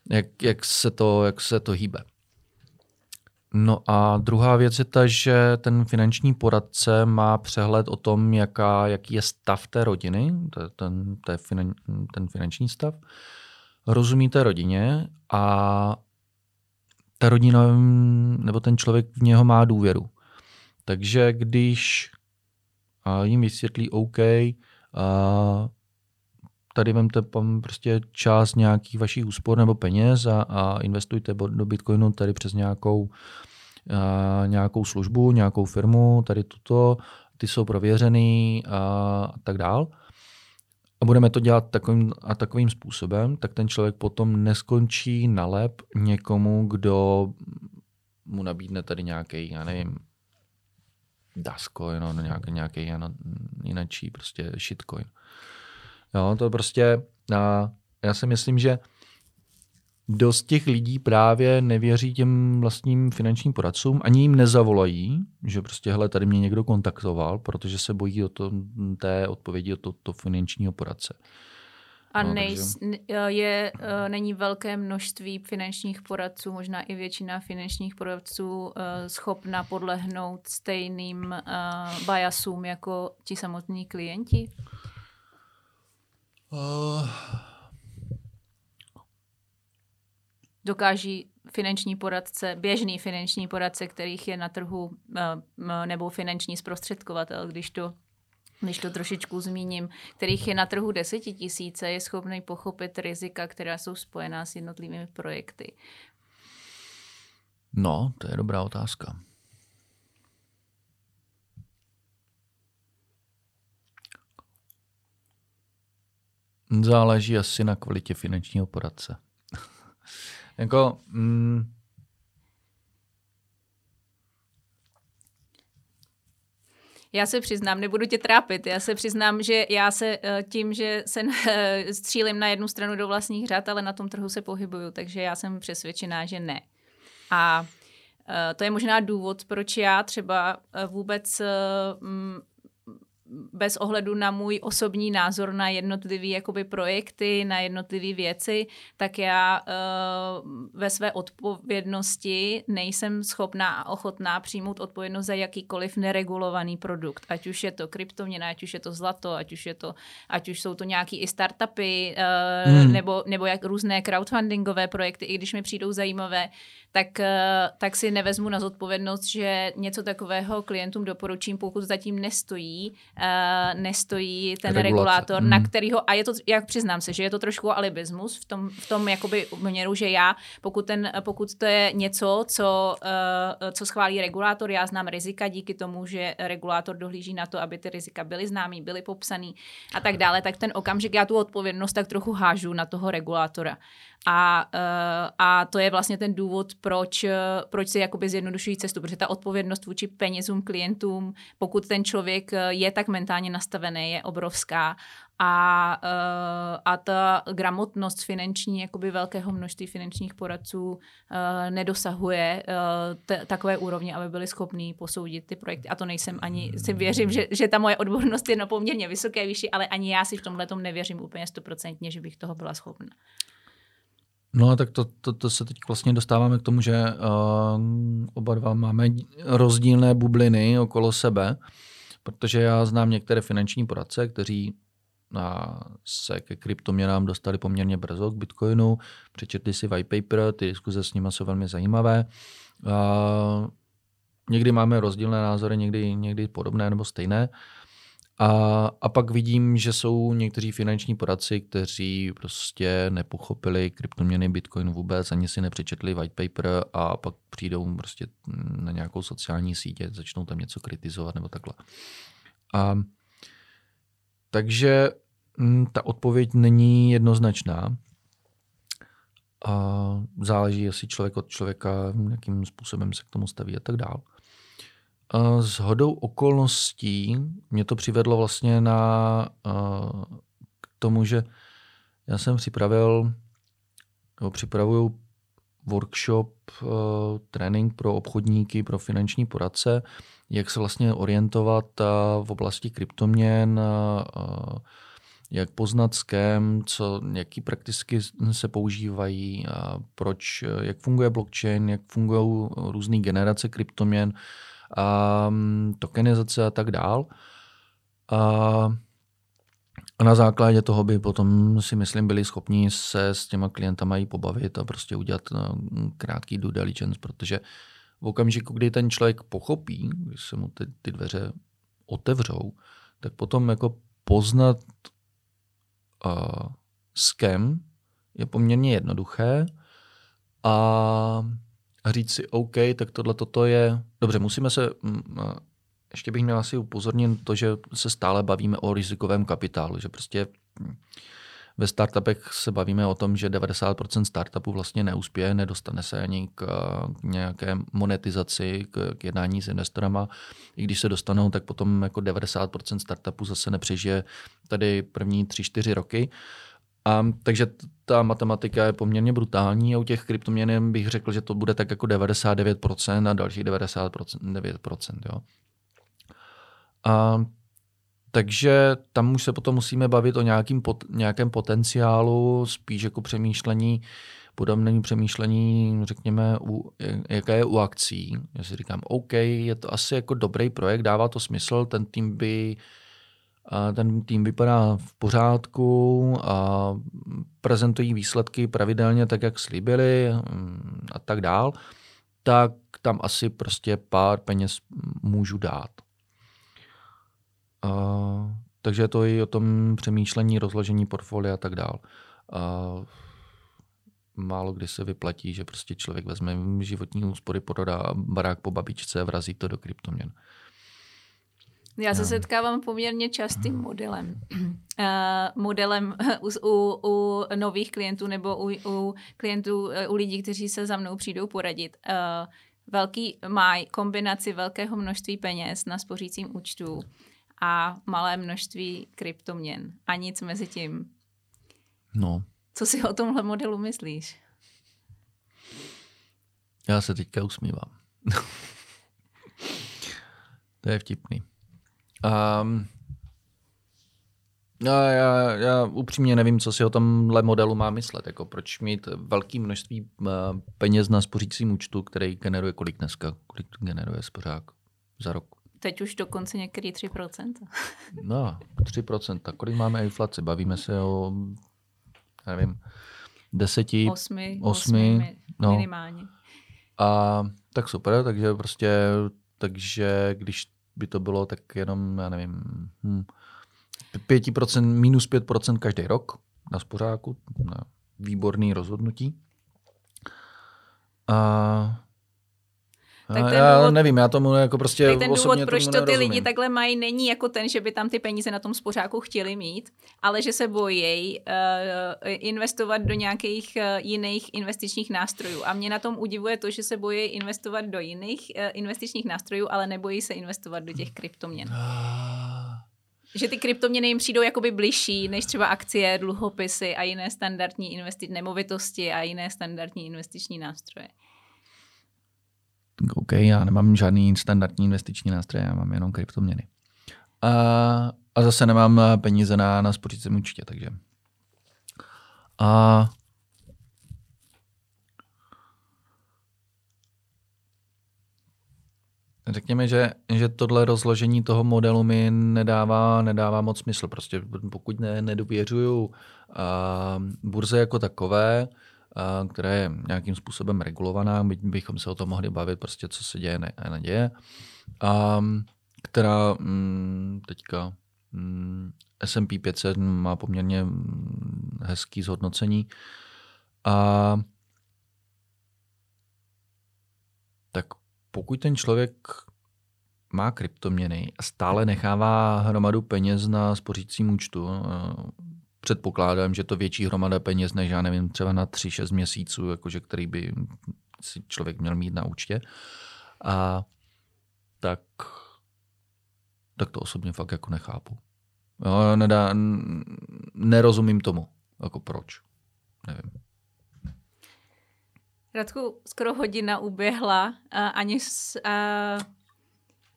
Speaker 2: jak, jak, se to, jak se to hýbe. No a druhá věc je ta, že ten finanční poradce má přehled o tom, jaká, jaký je stav té rodiny, ten, ten, finan, ten finanční stav. Rozumí té rodině a ta rodina nebo ten člověk v něho má důvěru. Takže když jim vysvětlí OK, tady vemte prostě část nějakých vašich úspor nebo peněz a, a investujte do Bitcoinu tady přes nějakou uh, nějakou službu, nějakou firmu, tady tuto, ty jsou prověřený a, a tak dál, a budeme to dělat takovým a takovým způsobem, tak ten člověk potom neskončí na lep někomu, kdo mu nabídne tady nějaký, já nevím, Dascoin, no, nějaký, nějaký jinačí prostě shitcoin. Jo, to prostě, a já si myslím, že dost těch lidí právě nevěří těm vlastním finančním poradcům, ani jim nezavolají, že prostě, hele, tady mě někdo kontaktoval, protože se bojí o to, té odpovědi od to, to finančního poradce.
Speaker 1: A no, nejs, takže... je, e, není velké množství finančních poradců, možná i většina finančních poradců e, schopna podlehnout stejným uh, biasům jako ti samotní klienti? Uh dokáží finanční poradce, běžný finanční poradce, kterých je na trhu, eh, nebo finanční zprostředkovatel, když to když to trošičku zmíním, kterých je na trhu desetitisíce, je schopný pochopit rizika, která jsou spojená s jednotlivými projekty.
Speaker 2: No, to je dobrá otázka. Záleží asi na kvalitě finančního poradce. Jako, mm,
Speaker 1: Já se přiznám, nebudu tě trápit, já se přiznám, že já se eh, tím, že se eh, střílím na jednu stranu do vlastních řad, ale na tom trhu se pohybuju, takže já jsem přesvědčená, že ne. A eh, to je možná důvod, proč já třeba vůbec bez ohledu na můj osobní názor na jednotlivé jakoby projekty, na jednotlivé věci, tak já uh, ve své odpovědnosti nejsem schopná a ochotná přijmout odpovědnost za jakýkoliv neregulovaný produkt. Ať už je to kryptoměna, ať už je to zlato, ať už, je to, ať už jsou to nějaký i startupy, uh, hmm. nebo, nebo jak různé crowdfundingové projekty, i když mi přijdou zajímavé, tak, eh, tak si nevezmu na zodpovědnost, že něco takového klientům doporučím, pokud zatím nestojí, uh, nestojí ten Regulace. regulátor, hmm. na kterýho, a je to, jak přiznám se, že je to trošku alibismus v tom, v tom jakoby měru, že já, pokud, ten, pokud to je něco, co, uh, co schválí regulátor, já znám rizika díky tomu, že regulátor dohlíží na to, aby ty rizika byly známý, byly popsaný a tak dále, tak ten okamžik já tu odpovědnost tak trochu hážu na toho regulátora. A, uh, a to je vlastně ten důvod, proč, proč si jakoby zjednodušují cestu, protože ta odpovědnost vůči penězům, klientům, pokud ten člověk je tak mentálně nastavený, je obrovská a, uh, a ta gramotnost finanční jakoby velkého množství finančních poradců nedosahuje t- takové úrovně, aby byli schopní posoudit ty projekty. A to nejsem ani, si věřím, že, že ta moje odbornost je na poměrně vysoké výši, ale ani já si v tomhle nevěřím úplně stoprocentně, že bych toho byla schopna.
Speaker 2: No tak to, to, to se teď vlastně dostáváme k tomu, že uh, oba dva máme rozdílné bubliny okolo sebe, protože já znám některé finanční poradce, kteří a se ke kryptoměnám dostali poměrně brzo k Bitcoinu, přečetli si white paper, ty diskuze s nimi jsou velmi zajímavé. Uh, někdy máme rozdílné názory, někdy, někdy podobné nebo stejné. A, a pak vidím, že jsou někteří finanční poradci, kteří prostě nepochopili kryptoměny Bitcoin vůbec, ani si nepřečetli white paper a pak přijdou prostě na nějakou sociální sítě, začnou tam něco kritizovat nebo takhle. A, takže m, ta odpověď není jednoznačná. A záleží, jestli člověk od člověka, jakým způsobem se k tomu staví a tak dále. S hodou okolností mě to přivedlo vlastně na, k tomu, že já jsem připravil, nebo připravuju workshop, trénink pro obchodníky, pro finanční poradce, jak se vlastně orientovat v oblasti kryptoměn, jak poznat scam, co, jaký prakticky se používají, proč, jak funguje blockchain, jak fungují různé generace kryptoměn, um, tokenizace a tak dál. A, a na základě toho by potom si myslím byli schopni se s těma klientama i pobavit a prostě udělat no, krátký due diligence, protože v okamžiku, kdy ten člověk pochopí, když se mu ty, ty dveře otevřou, tak potom jako poznat uh, scam je poměrně jednoduché a a říct si, OK, tak tohle toto je... Dobře, musíme se... Ještě bych měl asi upozornit to, že se stále bavíme o rizikovém kapitálu, že prostě hm, ve startupech se bavíme o tom, že 90% startupů vlastně neuspěje, nedostane se ani k, nějaké monetizaci, k, k jednání s investorama. I když se dostanou, tak potom jako 90% startupů zase nepřežije tady první 3-4 roky. A, takže ta matematika je poměrně brutální a u těch kryptoměn bych řekl, že to bude tak jako 99% a dalších 99%. 9%, jo. A takže tam už se potom musíme bavit o nějakým pot, nějakém potenciálu, spíš jako přemýšlení, podobné přemýšlení, řekněme, u, jaké je u akcí. Já si říkám, OK, je to asi jako dobrý projekt, dává to smysl, ten tým by a ten tým vypadá v pořádku a prezentují výsledky pravidelně tak, jak slíbili mm, a tak dál, tak tam asi prostě pár peněz můžu dát. A, takže je to i o tom přemýšlení, rozložení portfolia a tak dál. A, málo kdy se vyplatí, že prostě člověk vezme životní úspory, prodá barák po babičce vrazí to do kryptoměn.
Speaker 1: Já se setkávám poměrně častým modelem. Uh, modelem u, u, u nových klientů nebo u, u klientů, u lidí, kteří se za mnou přijdou poradit. Uh, velký mají kombinaci velkého množství peněz na spořícím účtu a malé množství kryptoměn. A nic mezi tím.
Speaker 2: No.
Speaker 1: Co si o tomhle modelu myslíš?
Speaker 2: Já se teďka usmívám. to je vtipný. Um, já, já, já upřímně nevím, co si o tomhle modelu má myslet. Jako proč mít velké množství uh, peněz na spořícím účtu, který generuje kolik dneska? Kolik generuje spořák za rok?
Speaker 1: Teď už dokonce některý 3%.
Speaker 2: no, 3%. Kolik máme inflaci? Bavíme se o, nevím, deseti,
Speaker 1: osmi, osmi, osmi no. minimálně.
Speaker 2: A tak super, takže prostě, takže když by to bylo tak jenom, já nevím, hm, 5%, minus 5% každý rok na spořáku, na výborný rozhodnutí. A tak já důvod, nevím, já tomu jako prostě
Speaker 1: tak ten důvod, proč to ty lidi takhle mají, není jako ten, že by tam ty peníze na tom spořáku chtěli mít, ale že se bojí uh, investovat do nějakých uh, jiných investičních nástrojů. A mě na tom udivuje to, že se bojí investovat do jiných uh, investičních nástrojů, ale nebojí se investovat do těch kryptoměn. Ah. Že ty kryptoměny jim přijdou jakoby bližší než třeba akcie, dluhopisy a jiné standardní investi- nemovitosti a jiné standardní investiční nástroje.
Speaker 2: OK, já nemám žádný standardní investiční nástroj, já mám jenom kryptoměny. A, a zase nemám peníze na, na spořícím účtě, takže. A Řekněme, že, že tohle rozložení toho modelu mi nedává, nedává moc smysl. Prostě pokud ne, nedověřuju uh, burze jako takové, která je nějakým způsobem regulovaná, my bychom se o tom mohli bavit, prostě co se děje a neděje, a která mm, teďka mm, S&P 500 má poměrně mm, hezký zhodnocení. A tak pokud ten člověk má kryptoměny a stále nechává hromadu peněz na spořícím účtu, předpokládám, že to větší hromada peněz než, já nevím, třeba na 3-6 měsíců, jakože, který by si člověk měl mít na účtě. A tak, tak to osobně fakt jako nechápu. Jo, nedá, nerozumím tomu, jako proč. Nevím.
Speaker 1: Radku, skoro hodina uběhla, a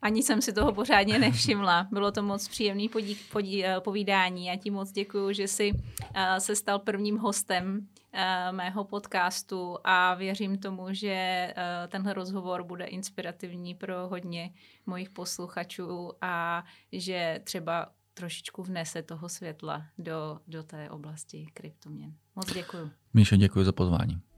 Speaker 1: ani jsem si toho pořádně nevšimla. Bylo to moc příjemný podí, podí, eh, povídání. Já ti moc děkuji, že jsi uh, se stal prvním hostem uh, mého podcastu a věřím tomu, že uh, tenhle rozhovor bude inspirativní pro hodně mojich posluchačů a že třeba trošičku vnese toho světla do, do té oblasti kryptoměn. Moc děkuji.
Speaker 2: Míša, děkuji za pozvání.